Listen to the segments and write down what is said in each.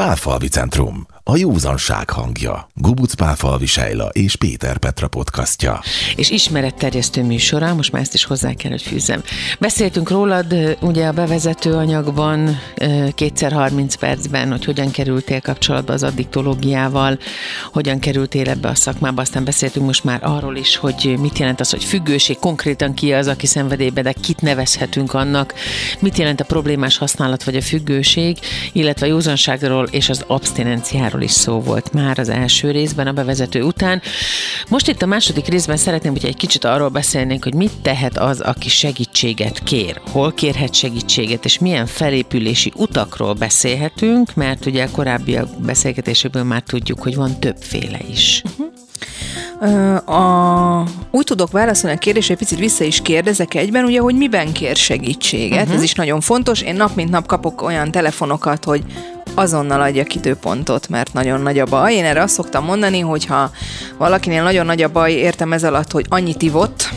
Pálfalvi Centrum, a józanság hangja. Gubuc Pálfalvi Sejla és Péter Petra podcastja. És ismeretterjesztő műsora, most már ezt is hozzá kell, hogy fűzzem. Beszéltünk rólad ugye a bevezető anyagban kétszer 30 percben, hogy hogyan kerültél kapcsolatba az addiktológiával, hogyan kerültél ebbe a szakmába, aztán beszéltünk most már arról is, hogy mit jelent az, hogy függőség, konkrétan ki az, aki szenvedélybe, de kit nevezhetünk annak, mit jelent a problémás használat vagy a függőség, illetve a józanságról és az abstinenciáról is szó volt már az első részben, a bevezető után. Most itt a második részben szeretném, hogy egy kicsit arról beszélnénk, hogy mit tehet az, aki segítséget kér, hol kérhet segítséget, és milyen felépülési utakról beszélhetünk, mert ugye a korábbi beszélgetéséből már tudjuk, hogy van többféle is. Uh-huh. A, úgy tudok válaszolni a kérdésre, egy picit vissza is kérdezek egyben, ugye, hogy miben kér segítséget, uh-huh. ez is nagyon fontos. Én nap mint nap kapok olyan telefonokat, hogy azonnal adjak időpontot, mert nagyon nagy a baj. Én erre azt szoktam mondani, hogy ha valakinél nagyon nagy a baj, értem ez alatt, hogy annyit ivott,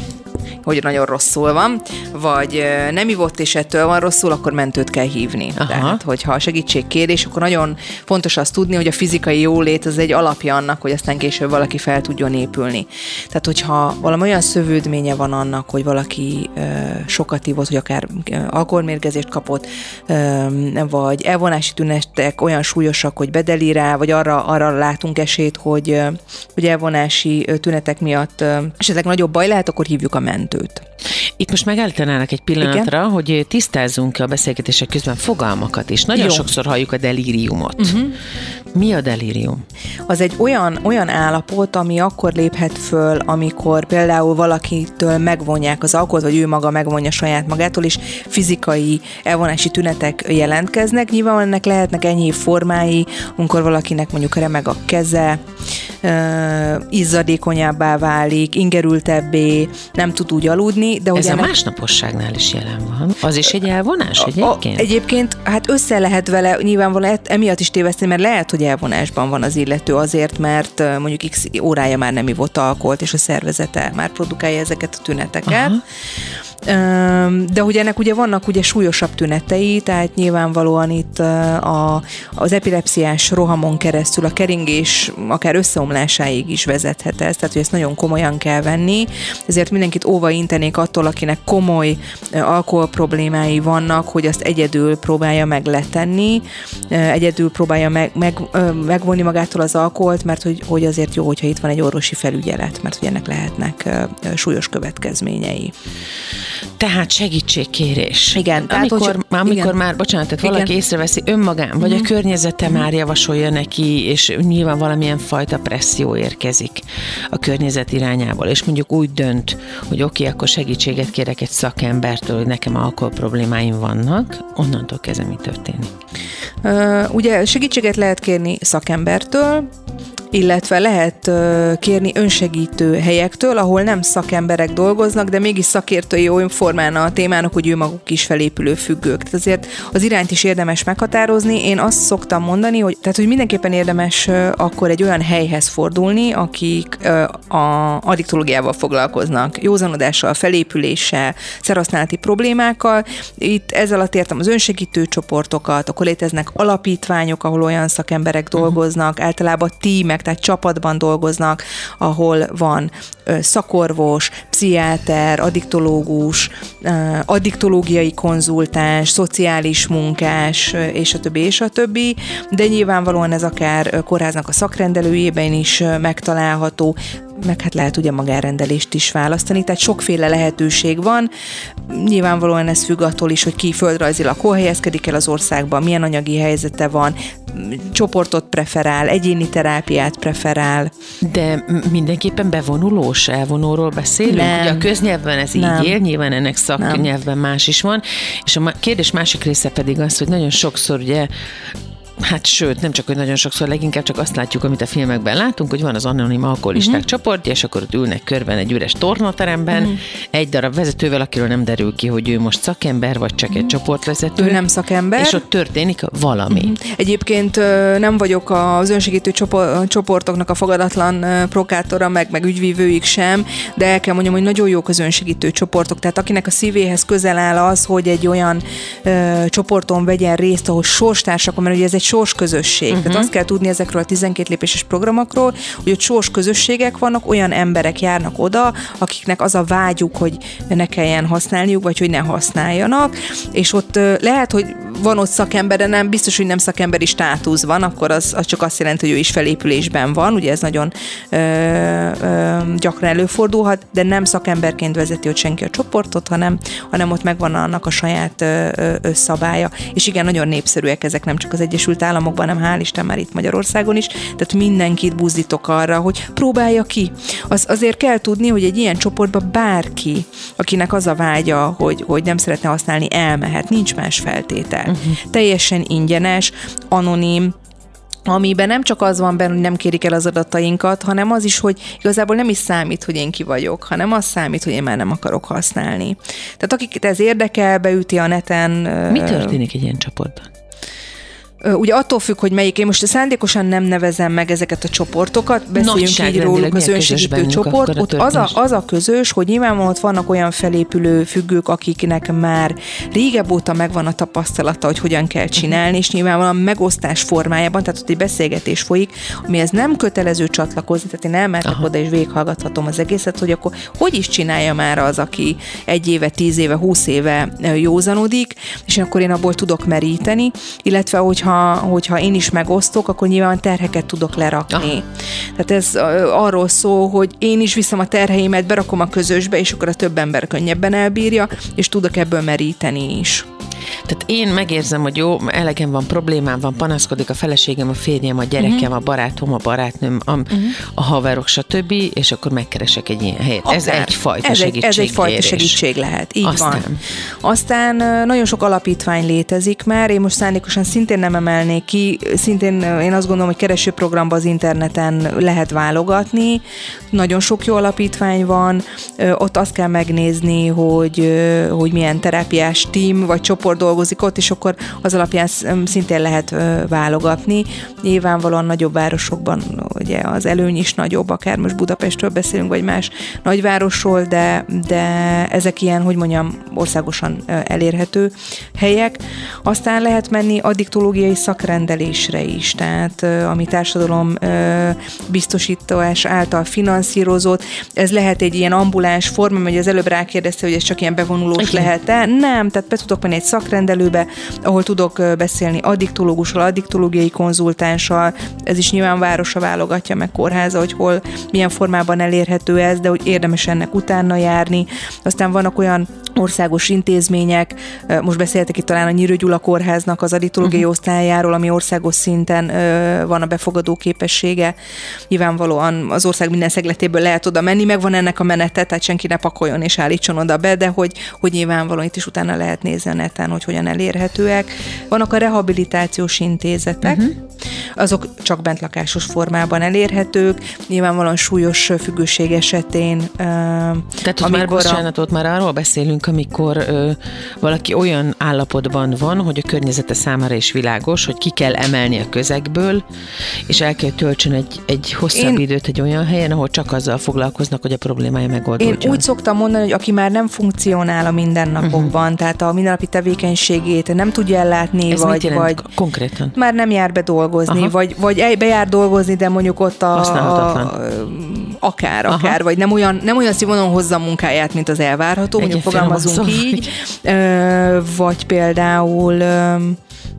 hogy nagyon rosszul van, vagy nem ivott és ettől van rosszul, akkor mentőt kell hívni. Aha. Tehát, hogyha a segítségkérés, akkor nagyon fontos azt tudni, hogy a fizikai jólét az egy alapja annak, hogy aztán később valaki fel tudjon épülni. Tehát, hogyha valami olyan szövődménye van annak, hogy valaki ö, sokat ivott, hogy akár alkoholmérgezést kapott, ö, vagy elvonási tünetek olyan súlyosak, hogy bedeli rá, vagy arra, arra látunk esélyt, hogy, hogy elvonási tünetek miatt esetleg nagyobb baj lehet, akkor hívjuk a mentőt mentőt. Itt most megállítanának egy pillanatra, Igen? hogy tisztázzunk a beszélgetések közben fogalmakat is. Nagyon Jó. sokszor halljuk a delíriumot. Uh-huh. Mi a delírium? Az egy olyan, olyan állapot, ami akkor léphet föl, amikor például valakitől megvonják az alkoholt, vagy ő maga megvonja saját magától, és fizikai elvonási tünetek jelentkeznek. Nyilván ennek lehetnek ennyi formái, amikor valakinek mondjuk remeg a keze, izzadékonyabbá válik, ingerültebbé, nem tud úgy aludni. De Ez a ennek... másnaposságnál is jelen van. Az is egy elvonás egyébként? A, egyébként hát össze lehet vele nyilvánvalóan emiatt is téveszteni, mert lehet, hogy elvonásban van az illető azért, mert mondjuk x órája már nem ivott alkoholt, és a szervezete már produkálja ezeket a tüneteket. Aha. De hogy ennek ugye vannak ugye súlyosabb tünetei, tehát nyilvánvalóan itt a, az epilepsziás rohamon keresztül a keringés akár összeomlásáig is vezethet ez, tehát hogy ezt nagyon komolyan kell venni, ezért mindenkit óva intenék attól, akinek komoly alkohol problémái vannak, hogy azt egyedül próbálja meg letenni, egyedül próbálja meg, meg, megvonni magától az alkoholt, mert hogy, hogy azért jó, hogyha itt van egy orvosi felügyelet, mert hogy ennek lehetnek súlyos következményei. Tehát segítségkérés. Igen. Tehát, amikor, hogy, amikor igen. már, bocsánat, tehát igen. valaki észreveszi önmagán, vagy mm. a mhm. környezete mm. már javasolja neki, és nyilván valamilyen fajta presszió érkezik a környezet irányából, és mondjuk úgy dönt, hogy oké, okay, akkor segítséget kérek egy szakembertől, hogy nekem alkohol problémáim vannak, onnantól kezdve mi történik? Uh, ugye segítséget lehet kérni szakembertől, illetve lehet kérni önsegítő helyektől, ahol nem szakemberek dolgoznak, de mégis szakértői olyan formán a témának, hogy ő maguk is felépülő függők. Tehát azért az irányt is érdemes meghatározni. Én azt szoktam mondani, hogy, tehát, hogy mindenképpen érdemes akkor egy olyan helyhez fordulni, akik a addiktológiával foglalkoznak, józanodással, felépüléssel, szerhasználati problémákkal. Itt ezzel alatt értem az önsegítő csoportokat, akkor léteznek alapítványok, ahol olyan szakemberek mhm. dolgoznak, általában tímek, tehát csapatban dolgoznak, ahol van szakorvos, pszichiáter, addiktológus, addiktológiai konzultáns, szociális munkás, és a többi, és a többi, de nyilvánvalóan ez akár kórháznak a szakrendelőjében is megtalálható, meg hát lehet ugye magárendelést is választani, tehát sokféle lehetőség van. Nyilvánvalóan ez függ attól is, hogy ki földrajzilag hol helyezkedik el az országban, milyen anyagi helyzete van, csoportot preferál, egyéni terápiát preferál. De mindenképpen bevonulós, elvonóról beszélünk? Nem. Ugye a köznyelvben ez nem. így él, nyilván ennek szaknyelvben más is van, és a kérdés másik része pedig az, hogy nagyon sokszor ugye Hát sőt, nem csak, hogy nagyon sokszor, leginkább csak azt látjuk, amit a filmekben látunk, hogy van az anonim alkoholisták uh-huh. csoportja, és akkor ott ülnek körben egy üres tornateremben, uh-huh. egy darab vezetővel, akiről nem derül ki, hogy ő most szakember, vagy csak uh-huh. egy csoportvezető. Ő nem szakember. És ott történik valami. Uh-huh. Egyébként nem vagyok az önsegítő csoportoknak a fogadatlan prokátora, meg, meg ügyvívőik sem, de el kell mondjam, hogy nagyon jók az önsegítő csoportok. Tehát akinek a szívéhez közel áll az, hogy egy olyan ö, csoporton vegyen részt, ahol sorstársak, mert ugye ez egy sors közösség. Uh-huh. Tehát azt kell tudni ezekről a 12 lépéses programokról, hogy ott sors közösségek vannak, olyan emberek járnak oda, akiknek az a vágyuk, hogy ne kelljen használniuk, vagy hogy ne használjanak, és ott lehet, hogy van ott szakember, de nem biztos, hogy nem szakemberi státusz van, akkor az, az csak azt jelenti, hogy ő is felépülésben van, ugye ez nagyon ö, ö, gyakran előfordulhat, de nem szakemberként vezeti ott senki a csoportot, hanem, hanem ott megvan annak a saját ö, ö, szabálya. És igen, nagyon népszerűek ezek nem csak az Egyesült Államokban, hanem hál' Isten már itt Magyarországon is, tehát mindenkit buzdítok arra, hogy próbálja ki. Az, azért kell tudni, hogy egy ilyen csoportban bárki, akinek az a vágya, hogy, hogy nem szeretne használni, elmehet, nincs más feltétel. Uh-huh. Teljesen ingyenes, anonim, amiben nem csak az van benne, hogy nem kérik el az adatainkat, hanem az is, hogy igazából nem is számít, hogy én ki vagyok, hanem az számít, hogy én már nem akarok használni. Tehát akik ez érdekel, beüti a neten. Mi történik egy ilyen csoportban? Ugye attól függ, hogy melyik, én most szándékosan nem nevezem meg ezeket a csoportokat, beszéljünk így róluk, az önsegítő csoport. Ott az a, az a közös, hogy nyilvánvalóan ott vannak olyan felépülő függők, akiknek már régebb óta megvan a tapasztalata, hogy hogyan kell csinálni, és nyilvánvalóan megosztás formájában, tehát ott egy beszélgetés folyik, ami ez nem kötelező csatlakozni, tehát én elmehetek oda és végighallgathatom az egészet, hogy akkor hogy is csinálja már az, aki egy éve, tíz éve, húsz éve józanodik, és akkor én abból tudok meríteni, illetve hogyha hogyha, hogyha én is megosztok, akkor nyilván terheket tudok lerakni. Aha. Tehát ez arról szól, hogy én is viszem a terheimet, berakom a közösbe, és akkor a több ember könnyebben elbírja, és tudok ebből meríteni is. Tehát én megérzem, hogy jó, elegem van, problémám van, panaszkodik a feleségem, a férjem, a gyerekem, uh-huh. a barátom, a barátnőm, a, uh-huh. a haverok, stb., és akkor megkeresek egy ilyen helyet. Akár. Ez egyfajta ez segítség. Ez egyfajta segítség lehet, így Aztán. van. Aztán nagyon sok alapítvány létezik már, én most szándékosan szintén nem emelnék ki, szintén én azt gondolom, hogy keresőprogramba az interneten lehet válogatni, nagyon sok jó alapítvány van, ott azt kell megnézni, hogy, hogy milyen terápiás tím vagy csoport dolgozik ott, és akkor az alapján szintén lehet válogatni. Nyilvánvalóan nagyobb városokban ugye az előny is nagyobb, akár most Budapestről beszélünk, vagy más nagyvárosról, de, de ezek ilyen, hogy mondjam, országosan elérhető helyek. Aztán lehet menni addiktológiai szakrendelésre is, tehát a mi társadalom biztosítás által finanszírozott, ez lehet egy ilyen ambuláns forma, mert az előbb rákérdezte, hogy ez csak ilyen bevonulós lehet-e. Nem, tehát be tudok menni egy szakrendelőbe, ahol tudok beszélni addiktológussal, addiktológiai konzultánssal, ez is nyilván városa válogatja meg kórháza, hogy hol, milyen formában elérhető ez, de hogy érdemes ennek utána járni. Aztán vannak olyan országos intézmények, most beszéltek itt talán a Nyírő Gyula kórháznak az addiktológiai uh-huh. osztályáról, ami országos szinten van a befogadó képessége. Nyilvánvalóan az ország minden szegletéből lehet oda menni, meg van ennek a menete, tehát senki ne pakoljon és állítson oda be, de hogy, hogy nyilvánvalóan itt is utána lehet nézni a neten, hogy hogyan elérhetőek. Vannak a rehabilitációs intézetek, uh-huh. azok csak bentlakásos formában elérhetők, nyilvánvalóan súlyos függőség esetén. Tehát ott már, bocsánat, ott már arról beszélünk, amikor ö, valaki olyan állapotban van, hogy a környezete számára is világos, hogy ki kell emelni a közegből, és el kell töltsön egy, egy hosszabb Én... időt egy olyan helyen, ahol csak azzal foglalkoznak, hogy a problémája megoldódjon. Én úgy szoktam mondani, hogy aki már nem funkcionál a mindennapokban, uh-huh. tehát a mindennapi tevékenységét nem tudja ellátni, Ez vagy, vagy konkrétan? Már nem jár be dolgozni, Aha. vagy, vagy bejár dolgozni, de mondjuk ott a, a akár, Aha. akár, vagy nem olyan, nem olyan színvonalon hozza a munkáját, mint az elvárható, mondjuk fogalmazunk így, vagy például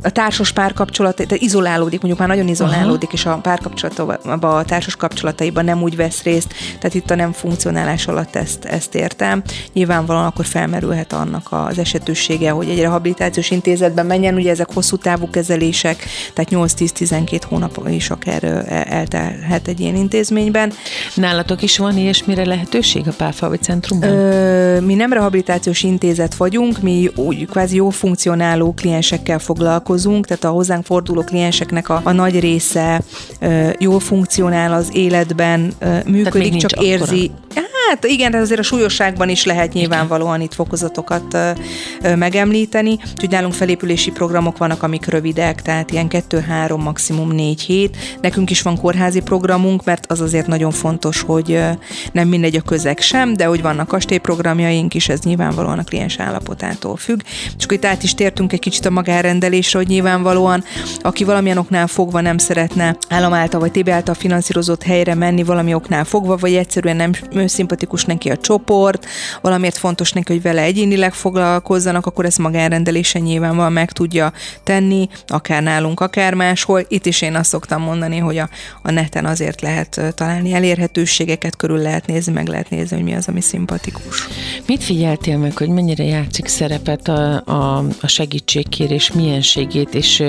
a társas párkapcsolat, tehát izolálódik, mondjuk már nagyon izolálódik, Aha. és a párkapcsolatban, a társas kapcsolataiban nem úgy vesz részt, tehát itt a nem funkcionálás alatt ezt, ezt értem. Nyilvánvalóan akkor felmerülhet annak az esetősége, hogy egy rehabilitációs intézetben menjen, ugye ezek hosszú távú kezelések, tehát 8-10-12 hónap is akár eltelhet egy ilyen intézményben. Nálatok is van ilyesmire lehetőség a Pálfalvi Centrumban? Ö, mi nem rehabilitációs intézet vagyunk, mi úgy kvázi jó funkcionáló kliensekkel foglalkozunk, foglalkozunk, tehát a hozzánk forduló klienseknek a, a nagy része jól funkcionál az életben, működik, csak érzi. Akkora? Hát igen, azért a súlyosságban is lehet nyilvánvalóan itt fokozatokat megemlíteni. Úgyhogy nálunk felépülési programok vannak, amik rövidek, tehát ilyen 2-3, maximum 4 hét. Nekünk is van kórházi programunk, mert az azért nagyon fontos, hogy nem mindegy a közeg sem, de hogy vannak kastélyprogramjaink is, ez nyilvánvalóan a kliens állapotától függ. És akkor itt át is tértünk egy kicsit a magárendelésre, hogy nyilvánvalóan, aki valamilyen oknál fogva nem szeretne állam által vagy TB által finanszírozott helyre menni valami oknál fogva, vagy egyszerűen nem szimpatikus neki a csoport, valamiért fontos neki, hogy vele egyénileg foglalkozzanak, akkor ezt magánrendelésen nyilvánvalóan meg tudja tenni, akár nálunk, akár máshol. Itt is én azt szoktam mondani, hogy a, a neten azért lehet találni elérhetőségeket, körül lehet nézni, meg lehet nézni, hogy mi az, ami szimpatikus. Mit figyeltél meg, hogy mennyire játszik szerepet a, a, a segítségkérés mienségét és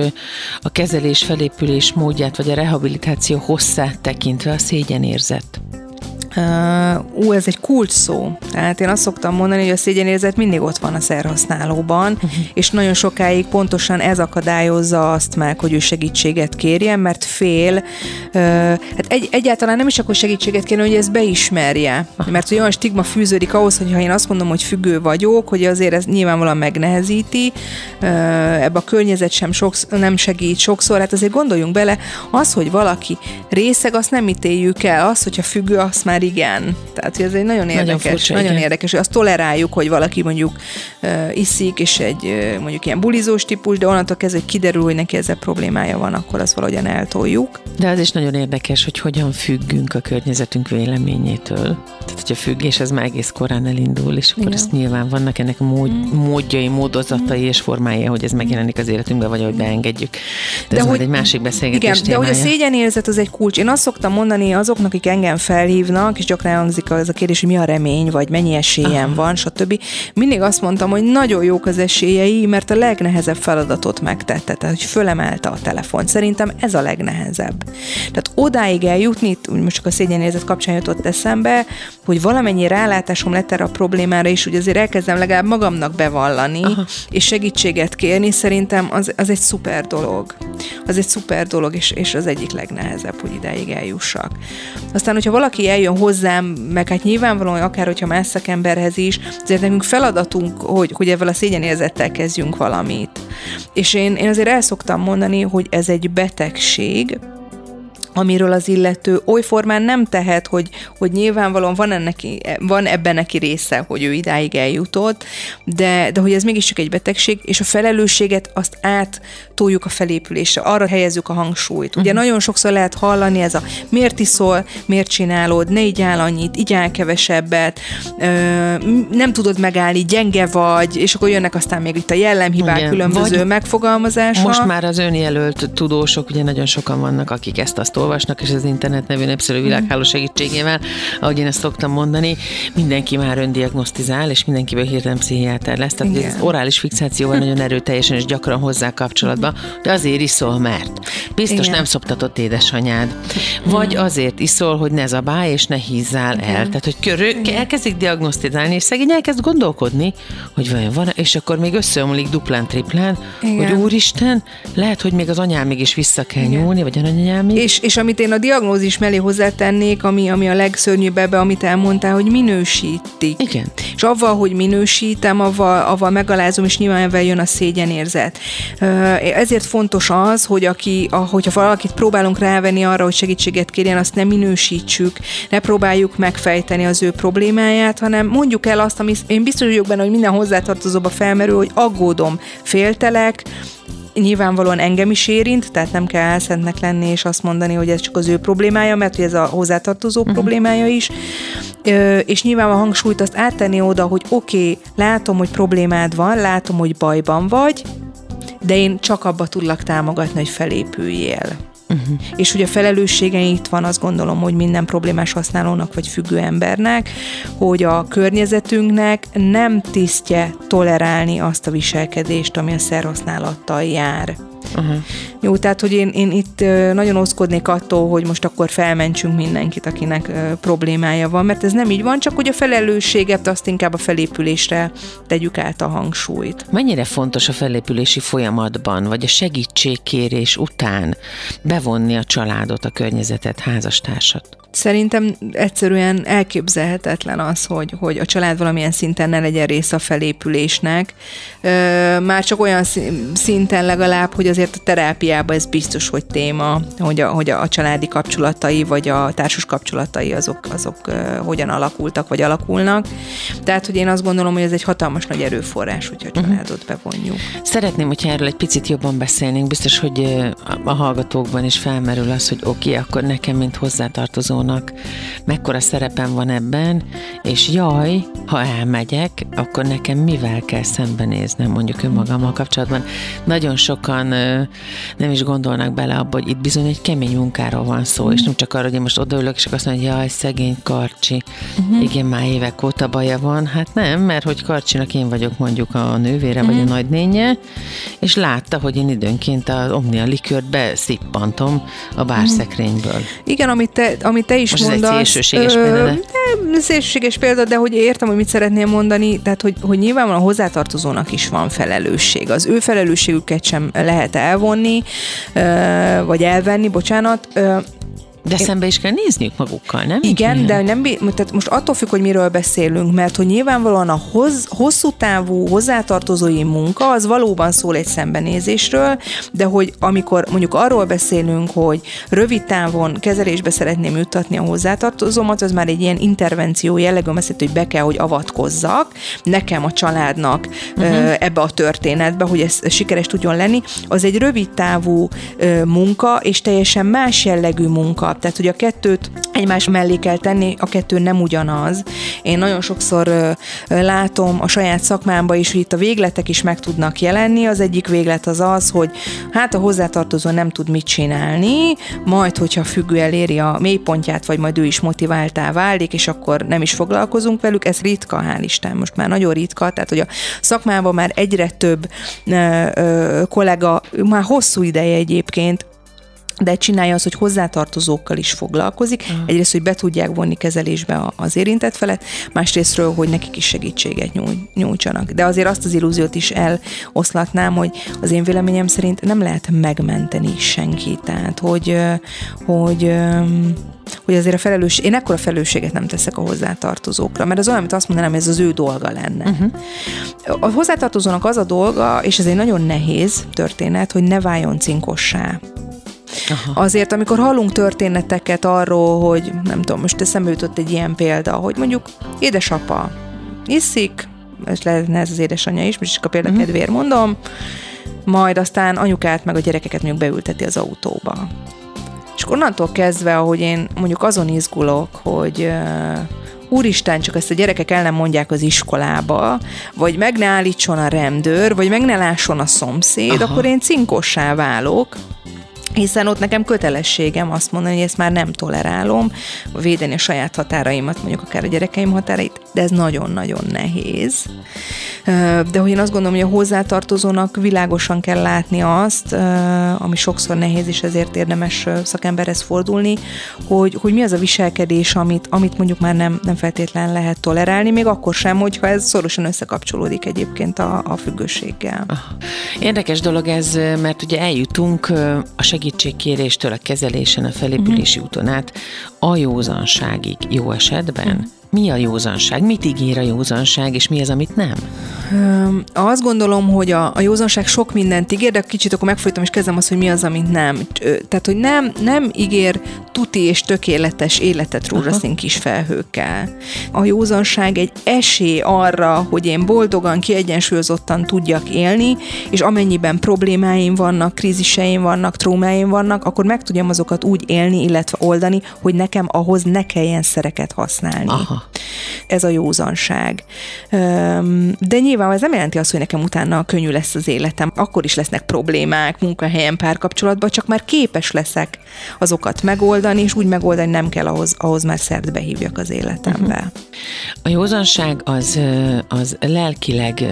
a kezelés, felépülés módját, vagy a rehabilitáció hosszát tekintve a szégyenérzet? Ú, uh, ez egy kult szó. Tehát én azt szoktam mondani, hogy a szégyenérzet mindig ott van a szerhasználóban, uh-huh. és nagyon sokáig pontosan ez akadályozza azt meg, hogy ő segítséget kérjen, mert fél, uh, hát egy, egyáltalán nem is akkor segítséget kérni, hogy ezt beismerje. Uh-huh. Mert olyan stigma fűződik ahhoz, hogy ha én azt mondom, hogy függő vagyok, hogy azért ez nyilvánvalóan megnehezíti, uh, ebbe a környezet sem sokszor, nem segít sokszor, hát azért gondoljunk bele, az, hogy valaki részeg, azt nem ítéljük el, az, hogyha függő, azt már igen. Tehát ez egy nagyon érdekes, nagyon, furcsa, nagyon érdekes, hogy azt toleráljuk, hogy valaki mondjuk uh, iszik, és egy uh, mondjuk ilyen bulizós típus, de onnantól kezdve, hogy kiderül, hogy neki ezzel problémája van, akkor azt valahogyan eltoljuk. De az is nagyon érdekes, hogy hogyan függünk a környezetünk véleményétől. Tehát, hogy a függés az már egész korán elindul, és akkor ezt nyilván vannak ennek mód, mm. módjai, módozatai mm. és formája, hogy ez megjelenik az életünkben, vagy hogy beengedjük. De, de ez hogy, egy másik beszélgetés Igen, témája. de hogy a szégyenérzet az egy kulcs. Én azt szoktam mondani azoknak, akik engem felhívnak, és gyakran elhangzik az a kérdés, hogy mi a remény, vagy mennyi esélyem Aha. van, stb. Mindig azt mondtam, hogy nagyon jók az esélyei, mert a legnehezebb feladatot megtette, tehát hogy fölemelte a telefon. Szerintem ez a legnehezebb. Tehát odáig eljutni, most csak a szégyenérzet kapcsán jutott eszembe, hogy valamennyi rálátásom lett erre a problémára is, hogy azért elkezdem legalább magamnak bevallani, Aha. és segítséget kérni, szerintem az, az egy szuper dolog. Az egy szuper dolog, és, és az egyik legnehezebb, hogy ideig eljussak. Aztán, hogyha valaki eljön hozzám, meg hát nyilvánvalóan akár, hogyha más szakemberhez is, azért nekünk feladatunk, hogy, hogy ezzel a szégyenérzettel kezdjünk valamit. És én, én azért el szoktam mondani, hogy ez egy betegség, amiről az illető oly formán nem tehet, hogy, hogy nyilvánvalóan van, ennek, van ebben neki része, hogy ő idáig eljutott, de, de hogy ez mégiscsak egy betegség, és a felelősséget azt áttoljuk a felépülésre, arra helyezzük a hangsúlyt. Ugye uh-huh. nagyon sokszor lehet hallani ez a miért iszol, miért csinálod, ne így áll annyit, így áll kevesebbet, ö, nem tudod megállni, gyenge vagy, és akkor jönnek aztán még itt a jellemhibák Igen. különböző megfogalmazása. Most már az önjelölt tudósok, ugye nagyon sokan vannak, akik ezt azt olvasnak, és az internet nevű népszerű világháló segítségével, ahogy én ezt szoktam mondani, mindenki már öndiagnosztizál, és mindenkiből hirtelen pszichiáter lesz. Tehát Igen. az orális fixációval nagyon erőteljesen és gyakran hozzá kapcsolatban, de azért iszol, mert biztos Igen. nem szoptatott édesanyád. Vagy azért iszol, hogy ne zabálj, és ne hízzál el. Igen. Tehát, hogy körül, elkezdik diagnosztizálni, és szegény elkezd gondolkodni, hogy vajon van, és akkor még összeomlik duplán, triplán, Igen. hogy úristen, lehet, hogy még az anyám is vissza kell Igen. nyúlni, vagy a nagyanyám és, és és amit én a diagnózis mellé hozzátennék, ami, ami a legszörnyűbb ebbe, amit elmondtál, hogy minősítik. Igen. És avval, hogy minősítem, avval, avval megalázom, és nyilván ebben jön a szégyenérzet. Ezért fontos az, hogy aki, hogyha valakit próbálunk rávenni arra, hogy segítséget kérjen, azt nem minősítsük, ne próbáljuk megfejteni az ő problémáját, hanem mondjuk el azt, ami én biztos vagyok benne, hogy minden hozzátartozóba felmerül, hogy aggódom, féltelek, nyilvánvalóan engem is érint, tehát nem kell elszentnek lenni és azt mondani, hogy ez csak az ő problémája, mert ez a hozzátartozó uh-huh. problémája is. Ö, és nyilván a hangsúlyt azt áttenni oda, hogy oké, okay, látom, hogy problémád van, látom, hogy bajban vagy, de én csak abba tudlak támogatni, hogy felépüljél. Uh-huh. És hogy a felelőssége itt van, azt gondolom, hogy minden problémás használónak vagy függő embernek, hogy a környezetünknek nem tisztje tolerálni azt a viselkedést, ami a szerhasználattal jár. Uh-huh. Jó, tehát, hogy én, én itt nagyon oszkodnék attól, hogy most akkor felmentsünk mindenkit, akinek problémája van, mert ez nem így van, csak hogy a felelősséget azt inkább a felépülésre tegyük át a hangsúlyt. Mennyire fontos a felépülési folyamatban, vagy a segítségkérés után bevonni a családot, a környezetet, házastársat? Szerintem egyszerűen elképzelhetetlen az, hogy, hogy a család valamilyen szinten ne legyen része a felépülésnek. Már csak olyan szinten legalább, hogy azért a terápiában ez biztos, hogy téma, hogy a, hogy a családi kapcsolatai, vagy a társas kapcsolatai azok, azok hogyan alakultak, vagy alakulnak. Tehát, hogy én azt gondolom, hogy ez egy hatalmas nagy erőforrás, hogyha a mhm. családot bevonjuk. Szeretném, hogyha erről egy picit jobban beszélnénk. Biztos, hogy a hallgatókban is felmerül az, hogy oké, okay, akkor nekem, mint hozzátartozónak, mekkora szerepem van ebben, és jaj, ha elmegyek, akkor nekem mivel kell szembenéznem mondjuk önmagammal kapcsolatban. Nagyon sokan nem is gondolnak bele abba, hogy itt bizony egy kemény munkáról van szó, és nem csak arra, hogy én most odaülök, és azt mondja, jaj, szegény karcsi, uh-huh. igen, már évek óta baja van. Hát nem, mert hogy karcsinak én vagyok mondjuk a nővére, uh-huh. vagy a mhm. nagynénye, és látta, hogy én időnként az Omnia likört beszippantom a bárszekrényből. Igen, amit te, amit te is most mondasz. Ez egy szélsőséges példa. Szélsőséges példa, de hogy értem, hogy mit szeretném mondani, tehát hogy, hogy nyilvánvalóan a hozzátartozónak is van felelősség. Az ő felelősségüket sem lehet elvonni, vagy elvenni, bocsánat. De szembe is kell nézniük magukkal, nem? Igen, de nem, tehát most attól függ, hogy miről beszélünk, mert hogy nyilvánvalóan a hoz, hosszú távú hozzátartozói munka az valóban szól egy szembenézésről, de hogy amikor mondjuk arról beszélünk, hogy rövid távon kezelésbe szeretném juttatni a hozzátartozómat, az már egy ilyen intervenció jellegű, azt hogy be kell, hogy avatkozzak nekem, a családnak uh-huh. ebbe a történetbe, hogy ez sikeres tudjon lenni, az egy rövid távú munka, és teljesen más jellegű munka tehát, hogy a kettőt egymás mellé kell tenni, a kettő nem ugyanaz. Én nagyon sokszor látom a saját szakmámban is, hogy itt a végletek is meg tudnak jelenni. Az egyik véglet az az, hogy hát a hozzátartozó nem tud mit csinálni, majd, hogyha függő eléri a mélypontját, vagy majd ő is motiváltá válik, és akkor nem is foglalkozunk velük. Ez ritka, hál' Isten, most már nagyon ritka, tehát hogy a szakmában már egyre több ö, ö, kollega, már hosszú ideje egyébként de csinálja az, hogy hozzátartozókkal is foglalkozik. Uh-huh. Egyrészt, hogy be tudják vonni kezelésbe az érintett felet, másrésztről, hogy nekik is segítséget nyújtsanak. De azért azt az illúziót is eloszlatnám, hogy az én véleményem szerint nem lehet megmenteni senkit. Tehát, hogy, hogy hogy azért a felelős, én ekkora felelősséget nem teszek a hozzátartozókra, mert az olyan, amit azt mondanám, ez az ő dolga lenne. Uh-huh. A hozzátartozónak az a dolga, és ez egy nagyon nehéz történet, hogy ne váljon cinkossá. Aha. Azért, amikor hallunk történeteket arról, hogy nem tudom, most eszembe jutott egy ilyen példa, hogy mondjuk édesapa iszik, és lehetne ez az édesanyja is, most csak a példa uh-huh. kedvéért mondom, majd aztán anyukát meg a gyerekeket mondjuk beülteti az autóba. És onnantól kezdve, ahogy én mondjuk azon izgulok, hogy uh, úristen, csak ezt a gyerekek el nem mondják az iskolába, vagy meg ne állítson a rendőr, vagy meg ne lásson a szomszéd, Aha. akkor én cinkossá válok, hiszen ott nekem kötelességem azt mondani, hogy ezt már nem tolerálom, védeni a saját határaimat, mondjuk akár a gyerekeim határait, de ez nagyon-nagyon nehéz. De hogy én azt gondolom, hogy a hozzátartozónak világosan kell látni azt, ami sokszor nehéz, és ezért érdemes szakemberhez fordulni, hogy, hogy mi az a viselkedés, amit, amit mondjuk már nem, nem feltétlen lehet tolerálni, még akkor sem, hogyha ez szorosan összekapcsolódik egyébként a, a függőséggel. Érdekes dolog ez, mert ugye eljutunk a segítségkéréstől a kezelésen, a felépülési úton át a józanságig jó esetben. Mi a józanság? Mit ígér a józanság, és mi az, amit nem? Azt gondolom, hogy a, a józanság sok mindent ígér, de kicsit akkor megfolytam, és kezdem azt, hogy mi az, amit nem. Tehát, hogy nem, nem ígér tuti és tökéletes életet rózsaszín kis felhőkkel. A józanság egy esély arra, hogy én boldogan, kiegyensúlyozottan tudjak élni, és amennyiben problémáim vannak, kríziseim vannak, trómáim vannak, akkor meg tudjam azokat úgy élni, illetve oldani, hogy nekem ahhoz ne kelljen szereket használni. Aha. Ez a józanság. De nyilván ez nem jelenti azt, hogy nekem utána könnyű lesz az életem. Akkor is lesznek problémák munkahelyen, párkapcsolatban, csak már képes leszek azokat megoldani, és úgy megoldani nem kell ahhoz, ahhoz már szert behívjak az életembe. A józanság az, az lelkileg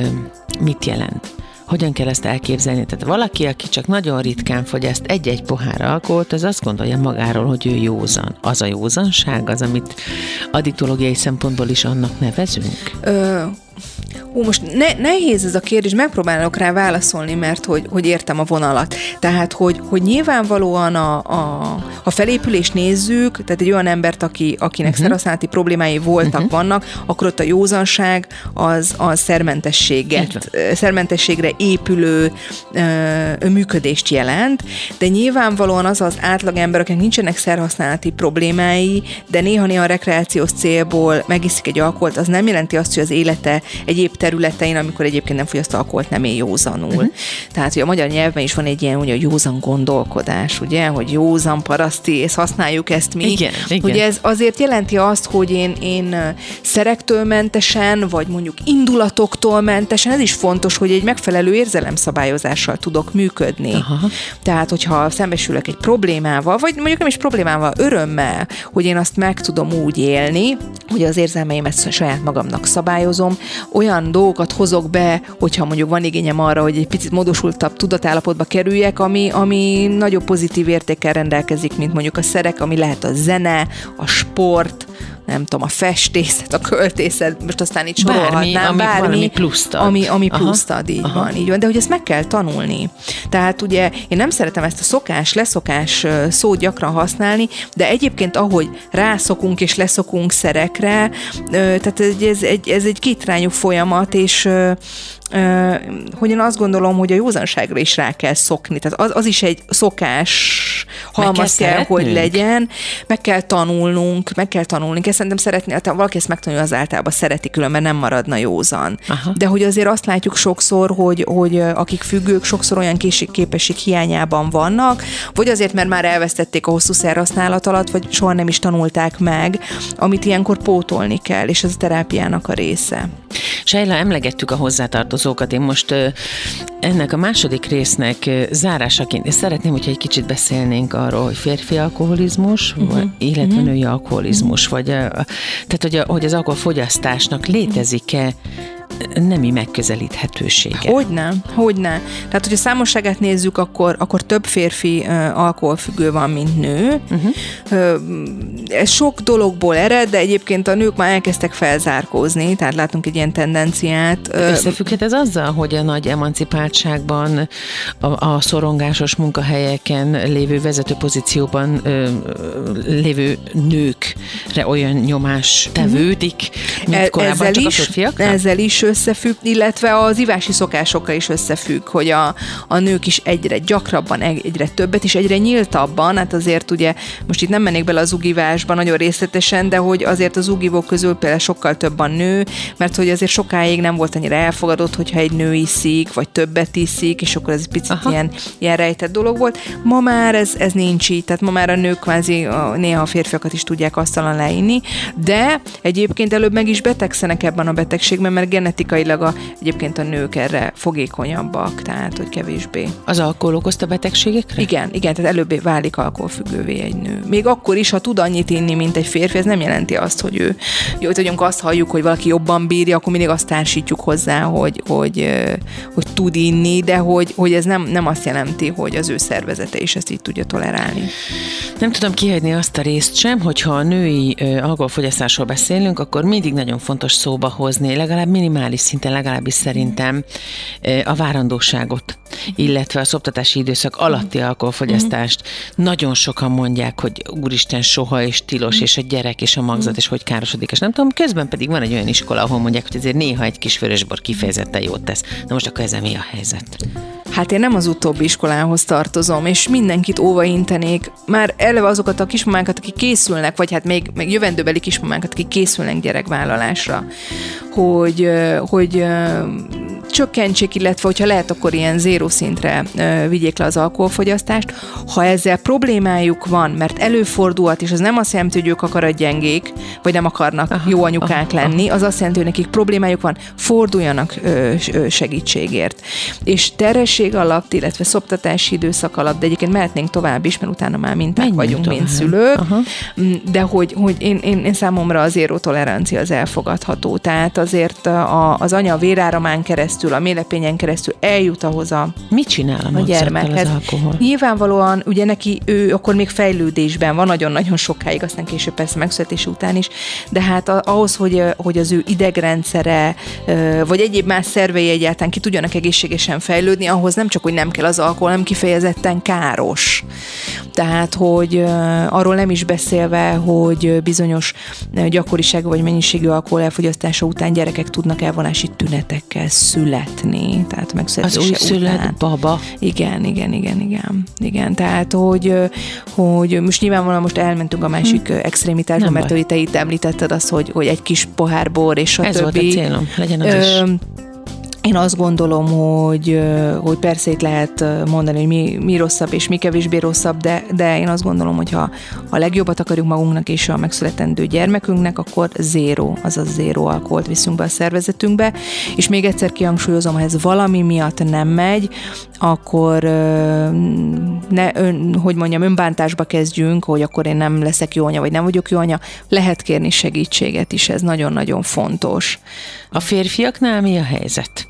mit jelent? Hogyan kell ezt elképzelni? Tehát valaki, aki csak nagyon ritkán fogyaszt egy-egy pohár alkoholt, az azt gondolja magáról, hogy ő józan. Az a józanság, az, amit addiktológiai szempontból is annak nevezünk? Ö, Ú, most ne, nehéz ez a kérdés, megpróbálok rá válaszolni, mert hogy, hogy értem a vonalat. Tehát, hogy, hogy nyilvánvalóan a, a, a felépülést nézzük, tehát egy olyan embert, aki, akinek uh-huh. szerhasználati problémái voltak, uh-huh. vannak, akkor ott a józanság az a szermentességet, szermentességre épülő ö, működést jelent, de nyilvánvalóan az az átlagember, akinek nincsenek szerhasználati problémái, de néha-néha rekreációs célból megiszik egy alkoholt, az nem jelenti azt, hogy az élete egyéb területein, amikor egyébként nem fogyaszt alkoholt, nem él józanul. Uh-huh. Tehát, hogy a magyar nyelvben is van egy ilyen, ugye, józan gondolkodás, ugye, hogy józan paraszti, és használjuk ezt mi. Igen, igen. Ugye ez azért jelenti azt, hogy én, én szerektől mentesen, vagy mondjuk indulatoktól mentesen, ez is fontos, hogy egy megfelelő érzelemszabályozással tudok működni. Aha. Tehát, hogyha szembesülök egy problémával, vagy mondjuk nem is problémával, örömmel, hogy én azt meg tudom úgy élni, hogy az érzelmeimet saját magamnak szabályozom, olyan dolgokat hozok be, hogyha mondjuk van igényem arra, hogy egy picit módosultabb tudatállapotba kerüljek, ami, ami nagyobb pozitív értékkel rendelkezik, mint mondjuk a szerek, ami lehet a zene, a sport, nem tudom, a festészet, a költészet, most aztán itt sorolhatnám, bármi, bármi pluszt ad. Ami, ami pluszt ad, így Aha. van, így van. De hogy ezt meg kell tanulni. Tehát ugye én nem szeretem ezt a szokás, leszokás szót gyakran használni, de egyébként ahogy rászokunk és leszokunk szerekre, tehát ez egy, ez egy kétrányú folyamat, és hogy én azt gondolom, hogy a józanságra is rá kell szokni. Tehát az, az is egy szokás halmaz kell, kell hogy legyen. Meg kell tanulnunk, meg kell tanulnunk. Ezt szerintem szeretni, ha valaki ezt megtanulja, az általában szereti, különben nem maradna józan. Aha. De hogy azért azt látjuk sokszor, hogy, hogy akik függők sokszor olyan képesség hiányában vannak, vagy azért, mert már elvesztették a hosszú szerhasználat alatt, vagy soha nem is tanulták meg, amit ilyenkor pótolni kell, és ez a terápiának a része. Sejla, emlegettük a hozzátartozókat. Én most ennek a második résznek zárásaként szeretném, hogyha egy kicsit beszélnénk arról, hogy férfi alkoholizmus, uh-huh. vagy, illetve uh-huh. női alkoholizmus, uh-huh. vagy tehát, hogy, a, hogy az alkoholfogyasztásnak létezik-e nemi megközelíthetősége. Hogyne, hogyne. Tehát, hogyha számosságát nézzük, akkor, akkor több férfi uh, alkoholfüggő van, mint nő. Uh-huh. Uh, ez sok dologból ered, de egyébként a nők már elkezdtek felzárkózni, tehát látunk egy ilyen tendenciát. Összefügghet ez azzal, hogy a nagy emancipáltságban a, a szorongásos munkahelyeken lévő vezető pozícióban ö, lévő nőkre olyan nyomás tevődik, mint e- korábban ezzel csak is, a férfiakra? Ezzel is összefügg, illetve az ivási szokásokkal is összefügg, hogy a, a nők is egyre gyakrabban, egyre többet, és egyre nyíltabban, hát azért ugye, most itt nem mennék bele az ugivásba nagyon részletesen, de hogy azért az ugivók közül például sokkal több a nő, mert hogy azért sokáig nem volt annyira elfogadott, hogyha egy nő iszik, vagy többet iszik, és akkor ez egy picit ilyen, ilyen rejtett dolog volt. Ma már ez, ez nincs így, tehát ma már a nők kvázi néha a férfiakat is tudják asztalon leinni, de egyébként előbb meg is betegszenek ebben a betegségben, mert genetikailag a, egyébként a nők erre fogékonyabbak, tehát hogy kevésbé. Az alkohol okozta betegségekre? Igen, igen, tehát előbbé válik alkoholfüggővé egy nő. Még akkor is, ha tud annyit inni, mint egy férfi, ez nem jelenti azt, hogy ő, jó, hogy azt halljuk, hogy valaki jobban bírja, akkor mindig azt társítjuk hozzá, hogy, hogy, hogy tud inni, de hogy, hogy ez nem, nem azt jelenti, hogy az ő szervezete is ezt így tudja tolerálni. Nem tudom kihagyni azt a részt sem, hogyha a női alkoholfogyasztásról beszélünk, akkor mindig nagyon fontos szóba hozni, legalább minimális szinten legalábbis szerintem a várandóságot, illetve a szoptatási időszak alatti alkoholfogyasztást. Nagyon sokan mondják, hogy úristen, soha és tilos, és a gyerek és a magzat, és hogy károsodik, és nem tudom, közben pedig van egy olyan iskola, ahol mondják, hogy azért néha egy kis vörösbor kifejezetten jót tesz. Na most akkor ez mi a helyzet? Hát én nem az utóbbi iskolához tartozom, és mindenkit óvaintenék. Már eleve azokat a kismamákat, akik készülnek, vagy hát még, még jövendőbeli kismamákat, akik készülnek gyerekvállalásra, hogy, hogy csökkentsék, illetve hogyha lehet, akkor ilyen zéró szintre vigyék le az alkoholfogyasztást. Ha ezzel problémájuk van, mert előfordulhat, és az nem azt jelenti, hogy ők akarat gyengék, vagy nem akarnak aha, jó anyukák aha, lenni, az azt jelenti, hogy nekik problémájuk van, forduljanak segítségért. És terhesség alatt, illetve szoptatási időszak alatt, de egyébként mehetnénk tovább is, mert utána már minták Menjünk vagyunk, tovább. mint szülők, aha. Mm, de hogy, hogy én, én, én számomra az tolerancia az elfogadható. Tehát azért a, az anya véráramán keresztül keresztül, a mélepényen keresztül eljut ahhoz a Mit csinál a, a gyermekhez? Az alkohol? Nyilvánvalóan ugye neki ő akkor még fejlődésben van nagyon-nagyon sokáig, aztán később persze megszületés után is, de hát ahhoz, hogy, hogy az ő idegrendszere, vagy egyéb más szervei egyáltalán ki tudjanak egészségesen fejlődni, ahhoz nem csak, hogy nem kell az alkohol, hanem kifejezetten káros. Tehát, hogy arról nem is beszélve, hogy bizonyos gyakoriságú vagy mennyiségű alkohol elfogyasztása után gyerekek tudnak elvonási tünetekkel születni. Tehát megszületése Az új szület baba. Igen, igen, igen, igen. Igen, tehát, hogy, hogy most nyilvánvalóan most elmentünk a másik hm. extrémitásba, mert hogy te itt említetted azt, hogy, hogy egy kis pohár bor, és a Ez többi. volt a célom, legyen az Ö, is én azt gondolom, hogy, hogy persze itt lehet mondani, hogy mi, mi rosszabb és mi kevésbé rosszabb, de, de én azt gondolom, hogy ha, a legjobbat akarjuk magunknak és a megszületendő gyermekünknek, akkor zéro, azaz zéro alkoholt viszünk be a szervezetünkbe. És még egyszer kihangsúlyozom, ha ez valami miatt nem megy, akkor ne, ön, hogy mondjam, önbántásba kezdjünk, hogy akkor én nem leszek jó anya, vagy nem vagyok jó anya. Lehet kérni segítséget is, ez nagyon-nagyon fontos. A férfiaknál mi a helyzet?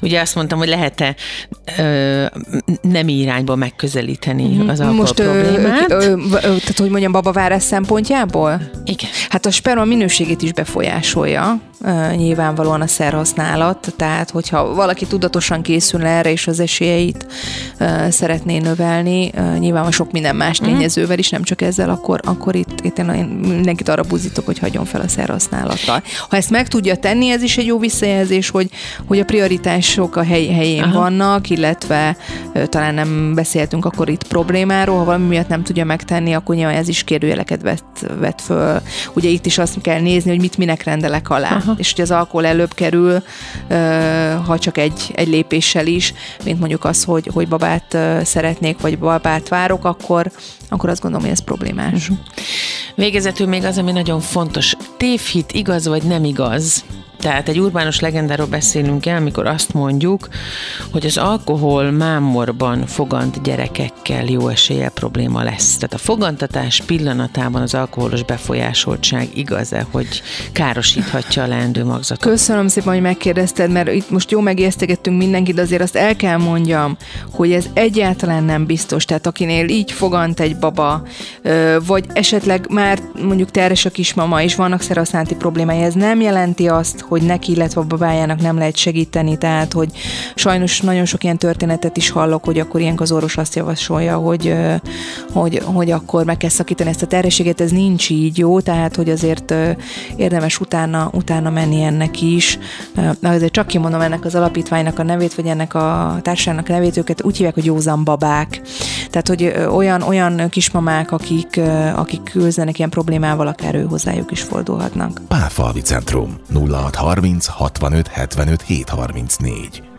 Ugye azt mondtam, hogy lehet-e ö, nem irányba megközelíteni mm-hmm. az alkohol Most, problémát. Ö, ö, ö, tehát, hogy mondjam, babavárás szempontjából? Igen. Hát a sperma minőségét is befolyásolja, nyilvánvalóan a szerhasználat, tehát hogyha valaki tudatosan készül erre, és az esélyeit szeretné növelni, nyilván sok minden más mhm. tényezővel is, nem csak ezzel, akkor, akkor itt, itt én mindenkit arra buzítok, hogy hagyjon fel a szerhasználattal. Ha ezt meg tudja tenni, ez is egy jó visszajelzés, hogy, hogy a prioritások a hely, helyén Aha. vannak, illetve talán nem beszéltünk akkor itt problémáról, ha valami miatt nem tudja megtenni, akkor nyilván ez is kérdőjeleket vet, vet föl. Ugye itt is azt kell nézni, hogy mit minek rendelek alá. Aha. És hogy az alkohol előbb kerül, ha csak egy, egy lépéssel is, mint mondjuk az, hogy, hogy babát szeretnék, vagy babát várok, akkor, akkor azt gondolom, hogy ez problémás. Uh-huh. Végezetül még az, ami nagyon fontos. Tévhit igaz vagy nem igaz? Tehát egy urbánus legendáról beszélünk el, amikor azt mondjuk, hogy az alkohol mámorban fogant gyerekekkel jó esélye probléma lesz. Tehát a fogantatás pillanatában az alkoholos befolyásoltság igaz-e, hogy károsíthatja a leendő magzatot? Köszönöm szépen, hogy megkérdezted, mert itt most jó megértegettünk mindenkit, de azért azt el kell mondjam, hogy ez egyáltalán nem biztos. Tehát akinél így fogant egy baba, vagy esetleg már mondjuk terhes a kismama, és vannak szerhasználati problémái, ez nem jelenti azt, hogy neki, illetve a babájának nem lehet segíteni, tehát hogy sajnos nagyon sok ilyen történetet is hallok, hogy akkor ilyenkor az orvos azt javasolja, hogy, hogy, hogy akkor meg kell szakítani ezt a terhességet, ez nincs így jó, tehát hogy azért érdemes utána, utána menni ennek is. Azért csak kimondom ennek az alapítványnak a nevét, vagy ennek a társaságnak a nevét, őket úgy hívják, hogy józan babák. Tehát, hogy olyan, olyan kismamák, akik, akik küzdenek ilyen problémával, akár ő hozzájuk is fordulhatnak. Pálfalvi Centrum 0630 35 75 734